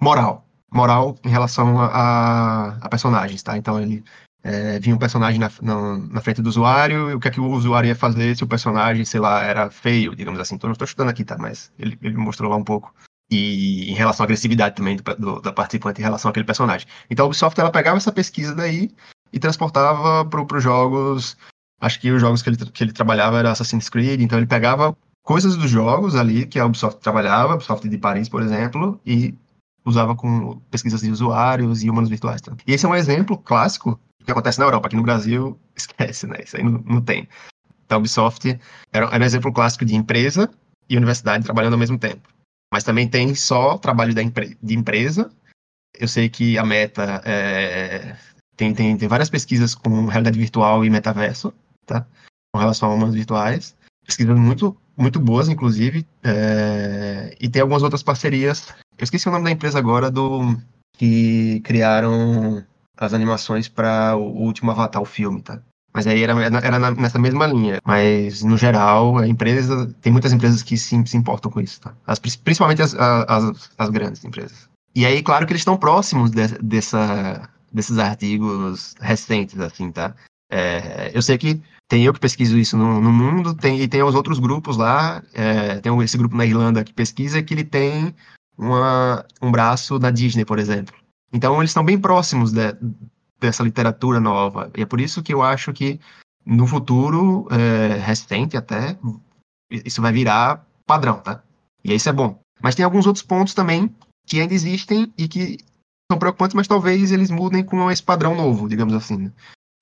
moral. Moral em relação a, a, a personagens, tá? Então, ele é, vinha um personagem na, na, na, frente do usuário, e o que é que o usuário ia fazer se o personagem, sei lá, era feio, digamos assim. Estou estudando aqui, tá? Mas ele, ele mostrou lá um pouco. E em relação à agressividade também do, do, da participante em relação àquele personagem. Então, a Ubisoft, ela pegava essa pesquisa daí e transportava para os jogos Acho que os jogos que ele, que ele trabalhava era Assassin's Creed, então ele pegava coisas dos jogos ali que a Ubisoft trabalhava, a Ubisoft de Paris, por exemplo, e usava com pesquisas de usuários e humanos virtuais. Tá? E esse é um exemplo clássico que acontece na Europa. Aqui no Brasil, esquece, né? Isso aí não, não tem. Então, a Ubisoft era, era um exemplo clássico de empresa e universidade trabalhando ao mesmo tempo. Mas também tem só trabalho da de empresa. Eu sei que a Meta é, tem, tem, tem várias pesquisas com realidade virtual e metaverso, tá? Com relação a humanos virtuais. Pesquisas muito, muito boas, inclusive. É, e tem algumas outras parcerias. Eu esqueci o nome da empresa agora do que criaram as animações para o último Avatar, o filme, tá? Mas aí era, era nessa mesma linha. Mas, no geral, a empresa. Tem muitas empresas que se, se importam com isso, tá? As, principalmente as, as, as, grandes empresas. E aí, claro que eles estão próximos de, dessa, desses artigos recentes, assim, tá? É, eu sei que tem eu que pesquiso isso no, no mundo, tem, e tem os outros grupos lá. É, tem esse grupo na Irlanda que pesquisa que ele tem uma, um braço da Disney, por exemplo. Então, eles estão bem próximos de, dessa literatura nova. E é por isso que eu acho que no futuro, é, recente até, isso vai virar padrão, tá? E isso é bom. Mas tem alguns outros pontos também que ainda existem e que são preocupantes, mas talvez eles mudem com esse padrão novo, digamos assim. Né?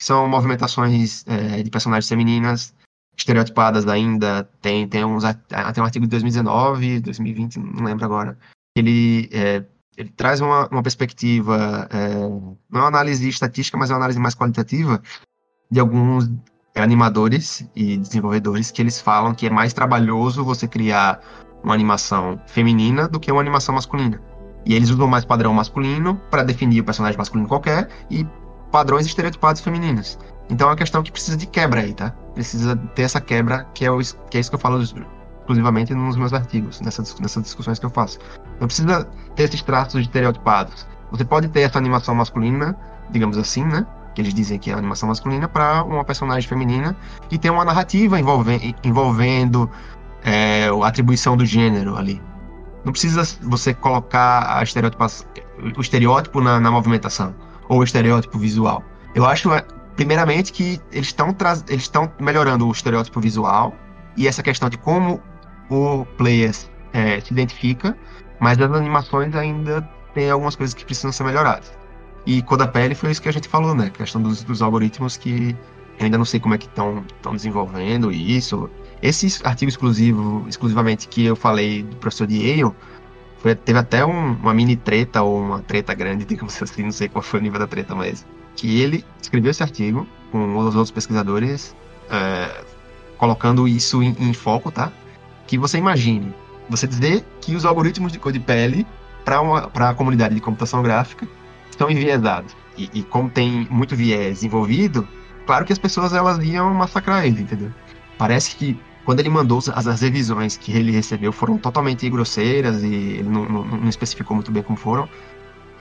São movimentações é, de personagens femininas estereotipadas ainda. Tem, tem, uns, tem um artigo de 2019, 2020, não lembro agora. Ele é, ele traz uma, uma perspectiva, é, não é uma análise estatística, mas é uma análise mais qualitativa de alguns animadores e desenvolvedores que eles falam que é mais trabalhoso você criar uma animação feminina do que uma animação masculina. E eles usam mais padrão masculino para definir o personagem masculino qualquer e padrões estereotipados femininos. Então é uma questão que precisa de quebra aí, tá? Precisa ter essa quebra, que é, o, que é isso que eu falo exclusivamente nos meus artigos, nessas, nessas discussões que eu faço. Não precisa ter esses traços estereotipados. Você pode ter essa animação masculina, digamos assim, né? Que eles dizem que é animação masculina, para uma personagem feminina e ter uma narrativa envolve, envolvendo é, a atribuição do gênero ali. Não precisa você colocar a o estereótipo na, na movimentação ou estereótipo visual. Eu acho, é, primeiramente, que eles estão eles melhorando o estereótipo visual e essa questão de como o player é, se identifica, mas as animações ainda tem algumas coisas que precisam ser melhoradas. E Cor da Pele foi isso que a gente falou, né? A questão dos, dos algoritmos que ainda não sei como é que estão desenvolvendo isso. Esse artigo exclusivo, exclusivamente que eu falei do professor de Yale, foi, teve até um, uma mini treta ou uma treta grande, digamos assim, não sei qual foi o nível da treta, mas que ele escreveu esse artigo com os outros pesquisadores, é, colocando isso em, em foco, tá? Que você imagine você dizer que os algoritmos de cor de pele para a comunidade de computação gráfica estão enviesados. E, e, como tem muito viés envolvido, claro que as pessoas elas iam massacrar ele, entendeu? Parece que quando ele mandou as, as revisões que ele recebeu foram totalmente grosseiras e ele não, não, não especificou muito bem como foram.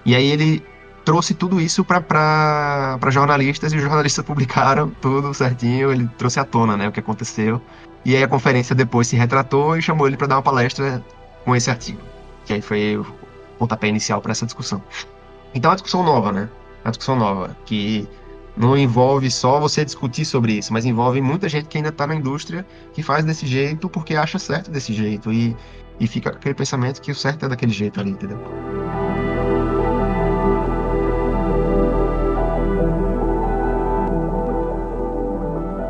E aí ele trouxe tudo isso para jornalistas e os jornalistas publicaram tudo certinho. Ele trouxe à tona né, o que aconteceu. E aí a conferência depois se retratou e chamou ele para dar uma palestra com esse artigo. Que aí foi o pontapé inicial para essa discussão. Então é uma discussão nova, né? É uma discussão nova, que não envolve só você discutir sobre isso, mas envolve muita gente que ainda está na indústria que faz desse jeito porque acha certo desse jeito. E, e fica aquele pensamento que o certo é daquele jeito ali, entendeu?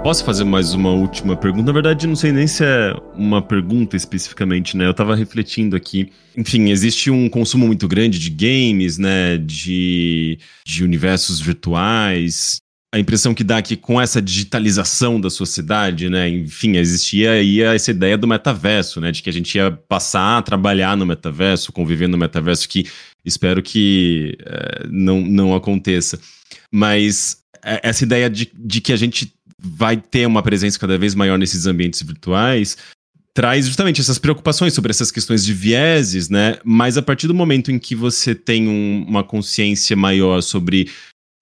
Posso fazer mais uma última pergunta? Na verdade, não sei nem se é uma pergunta especificamente, né? Eu tava refletindo aqui. Enfim, existe um consumo muito grande de games, né? De, de universos virtuais. A impressão que dá é que com essa digitalização da sociedade, né? Enfim, existia aí essa ideia do metaverso, né? De que a gente ia passar a trabalhar no metaverso, conviver no metaverso, que espero que é, não, não aconteça. Mas é, essa ideia de, de que a gente vai ter uma presença cada vez maior nesses ambientes virtuais, traz justamente essas preocupações sobre essas questões de vieses, né? Mas a partir do momento em que você tem um, uma consciência maior sobre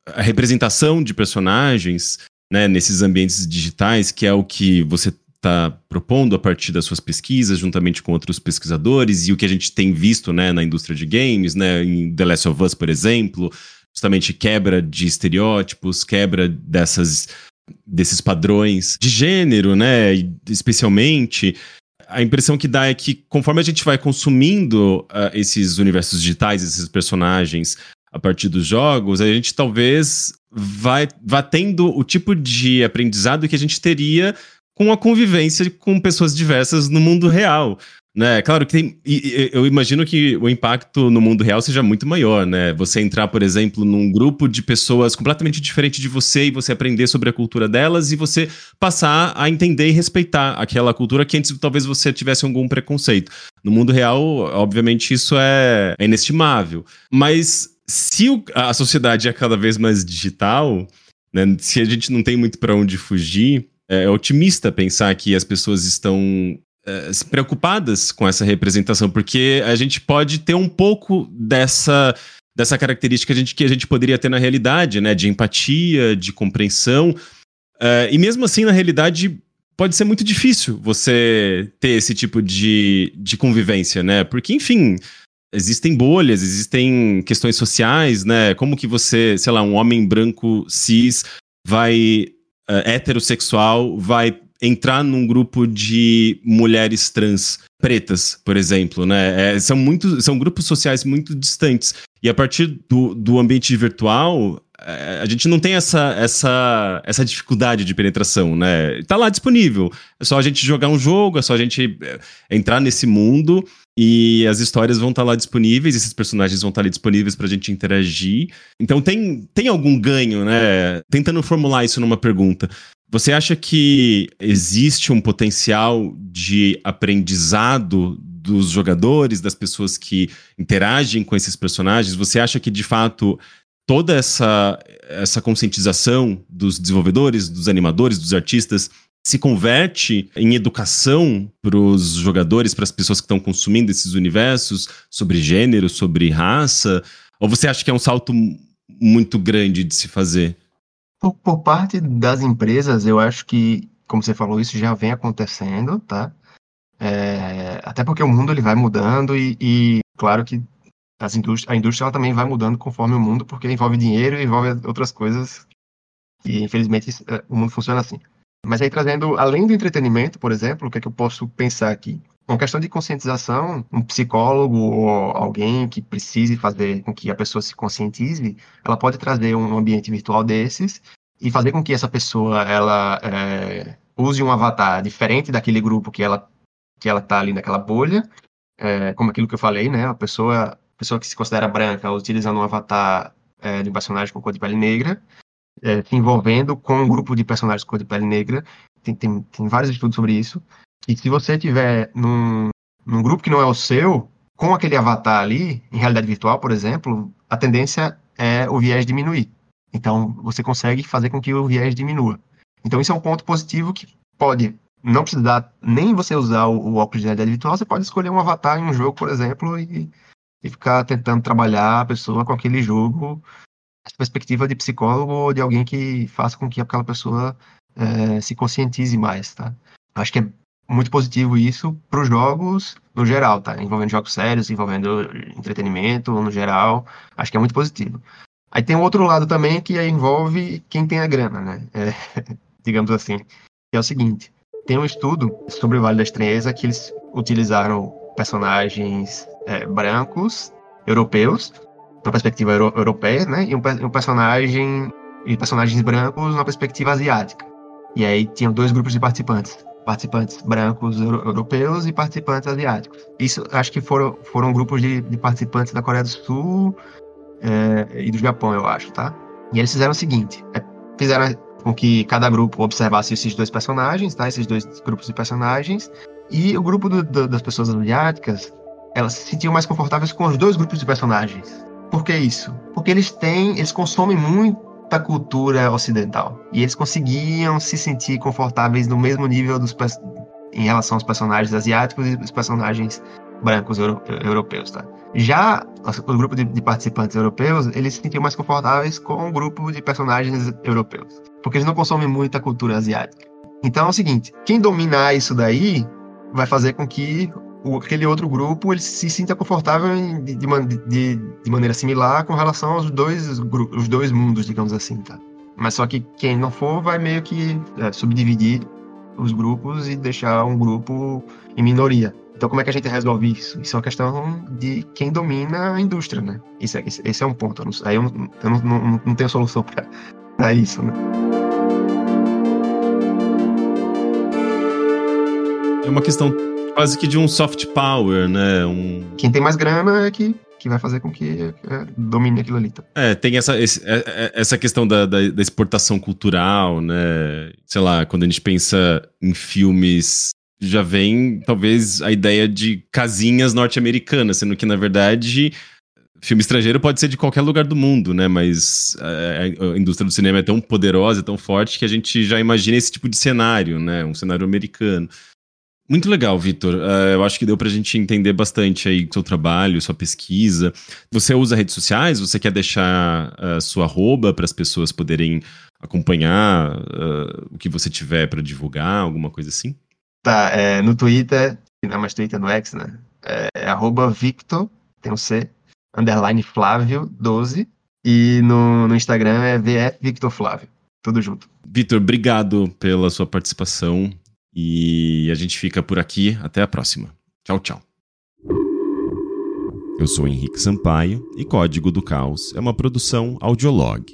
a representação de personagens, né, nesses ambientes digitais, que é o que você está propondo a partir das suas pesquisas, juntamente com outros pesquisadores, e o que a gente tem visto, né, na indústria de games, né, em The Last of Us, por exemplo, justamente quebra de estereótipos, quebra dessas desses padrões de gênero, né? Especialmente, a impressão que dá é que conforme a gente vai consumindo uh, esses universos digitais, esses personagens a partir dos jogos, a gente talvez vai, vá tendo o tipo de aprendizado que a gente teria com a convivência com pessoas diversas no mundo real. Né? Claro que tem. Eu imagino que o impacto no mundo real seja muito maior, né? Você entrar, por exemplo, num grupo de pessoas completamente diferente de você e você aprender sobre a cultura delas e você passar a entender e respeitar aquela cultura que antes talvez você tivesse algum preconceito. No mundo real, obviamente, isso é, é inestimável. Mas se a sociedade é cada vez mais digital, né? Se a gente não tem muito para onde fugir, é otimista pensar que as pessoas estão preocupadas com essa representação, porque a gente pode ter um pouco dessa dessa característica que a gente, que a gente poderia ter na realidade, né? De empatia, de compreensão. Uh, e mesmo assim, na realidade, pode ser muito difícil você ter esse tipo de, de convivência, né? Porque, enfim, existem bolhas, existem questões sociais, né? Como que você, sei lá, um homem branco cis vai uh, heterossexual vai entrar num grupo de mulheres trans pretas, por exemplo, né? É, são, muito, são grupos sociais muito distantes. E a partir do, do ambiente virtual, é, a gente não tem essa, essa, essa dificuldade de penetração, né? Tá lá disponível. É só a gente jogar um jogo, é só a gente é, entrar nesse mundo e as histórias vão estar tá lá disponíveis, esses personagens vão estar tá ali disponíveis pra gente interagir. Então tem, tem algum ganho, né? Tentando formular isso numa pergunta. Você acha que existe um potencial de aprendizado dos jogadores, das pessoas que interagem com esses personagens? Você acha que, de fato, toda essa, essa conscientização dos desenvolvedores, dos animadores, dos artistas se converte em educação para os jogadores, para as pessoas que estão consumindo esses universos sobre gênero, sobre raça? Ou você acha que é um salto muito grande de se fazer? Por, por parte das empresas, eu acho que, como você falou, isso já vem acontecendo, tá? É, até porque o mundo ele vai mudando e, e claro que as indústria, a indústria ela também vai mudando conforme o mundo, porque envolve dinheiro e envolve outras coisas. E infelizmente é, o mundo funciona assim. Mas aí trazendo, além do entretenimento, por exemplo, o que é que eu posso pensar aqui? Uma questão de conscientização, um psicólogo ou alguém que precise fazer com que a pessoa se conscientize, ela pode trazer um ambiente virtual desses e fazer com que essa pessoa ela é, use um avatar diferente daquele grupo que ela que ela está ali naquela bolha, é, como aquilo que eu falei, né? A pessoa pessoa que se considera branca utilizando um avatar é, de um personagem com cor de pele negra, é, se envolvendo com um grupo de personagens com cor de pele negra. Tem, tem, tem vários estudos sobre isso. E se você tiver num, num grupo que não é o seu, com aquele avatar ali, em realidade virtual, por exemplo, a tendência é o viés diminuir. Então, você consegue fazer com que o viés diminua. Então, isso é um ponto positivo que pode não precisar nem você usar o, o óculos de realidade virtual, você pode escolher um avatar em um jogo, por exemplo, e, e ficar tentando trabalhar a pessoa com aquele jogo, essa perspectiva de psicólogo ou de alguém que faça com que aquela pessoa é, se conscientize mais, tá? Acho que é muito positivo isso para os jogos no geral, tá? Envolvendo jogos sérios, envolvendo entretenimento no geral. Acho que é muito positivo. Aí tem um outro lado também que envolve quem tem a grana, né? É, digamos assim. Que é o seguinte: tem um estudo sobre o Vale da Estranheza que eles utilizaram personagens é, brancos, europeus, na perspectiva euro europeia, né? E um, um personagem e personagens brancos na perspectiva asiática. E aí tinham dois grupos de participantes participantes brancos euro europeus e participantes asiáticos. Isso acho que foram, foram grupos de, de participantes da Coreia do Sul é, e do Japão, eu acho, tá? E eles fizeram o seguinte: é, fizeram com que cada grupo observasse esses dois personagens, tá? Esses dois grupos de personagens. E o grupo do, do, das pessoas asiáticas, elas se sentiam mais confortáveis com os dois grupos de personagens. Por que isso? Porque eles têm, eles consomem muito da cultura ocidental. E eles conseguiam se sentir confortáveis no mesmo nível dos em relação aos personagens asiáticos e os personagens brancos euro europeus, tá? Já o grupo de, de, participantes europeus, eles se sentiam mais confortáveis com o grupo de personagens europeus, porque eles não consomem muita cultura asiática. Então é o seguinte, quem dominar isso daí vai fazer com que o, aquele outro grupo ele se sinta confortável de, de, de, de, maneira similar com relação aos dois, os dois mundos, digamos assim, tá? Mas só que quem não for vai meio que é, subdividir os grupos e deixar um grupo em minoria. Então, como é que a gente resolve isso? Isso é uma questão de quem domina a indústria, né? Isso é, esse é um ponto. Eu não, aí eu, não, eu não, não, não tenho solução para isso, né? É uma questão quase que de um soft power, né? Um... Quem tem mais grana é que que vai fazer com que é, domine aquilo ali. Tá? É, tem essa, esse, é, é, essa questão da, da, da, exportação cultural, né? Sei lá, quando a gente pensa em filmes, já vem talvez a ideia de casinhas norte-americanas, sendo que, na verdade, filme estrangeiro pode ser de qualquer lugar do mundo, né? Mas a, a indústria do cinema é tão poderosa, tão forte, que a gente já imagina esse tipo de cenário, né? Um cenário americano. Muito legal, Vitor. Uh, eu acho que deu pra gente entender bastante aí seu trabalho, sua pesquisa. Você usa redes sociais? Você quer deixar uh, sua arroba para as pessoas poderem acompanhar uh, o que você tiver para divulgar, alguma coisa assim? Tá, é, no Twitter, não é mais Twitter, no X, né? É, é arroba Victor, tem um C, underline Flávio 12. E no, no Instagram é VF Victor Flávio. Tudo junto. Vitor, obrigado pela sua participação. E a gente fica por aqui. Até a próxima. Tchau, tchau. Eu sou Henrique Sampaio e Código do Caos é uma produção audiolog.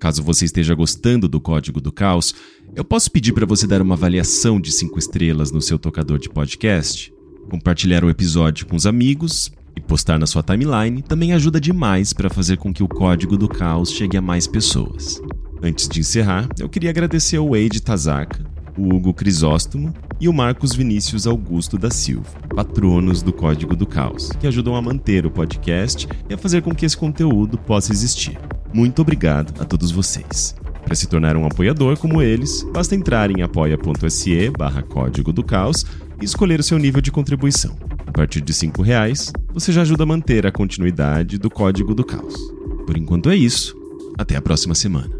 Caso você esteja gostando do Código do Caos, eu posso pedir para você dar uma avaliação de 5 estrelas no seu tocador de podcast, compartilhar o episódio com os amigos e postar na sua timeline também ajuda demais para fazer com que o Código do Caos chegue a mais pessoas. Antes de encerrar, eu queria agradecer ao Wade Tazaka, o Hugo Crisóstomo e o Marcos Vinícius Augusto da Silva, patronos do Código do Caos, que ajudam a manter o podcast e a fazer com que esse conteúdo possa existir. Muito obrigado a todos vocês. Para se tornar um apoiador como eles, basta entrar em apoia.se barra Código do Caos e escolher o seu nível de contribuição. A partir de R$ reais, você já ajuda a manter a continuidade do Código do Caos. Por enquanto é isso. Até a próxima semana.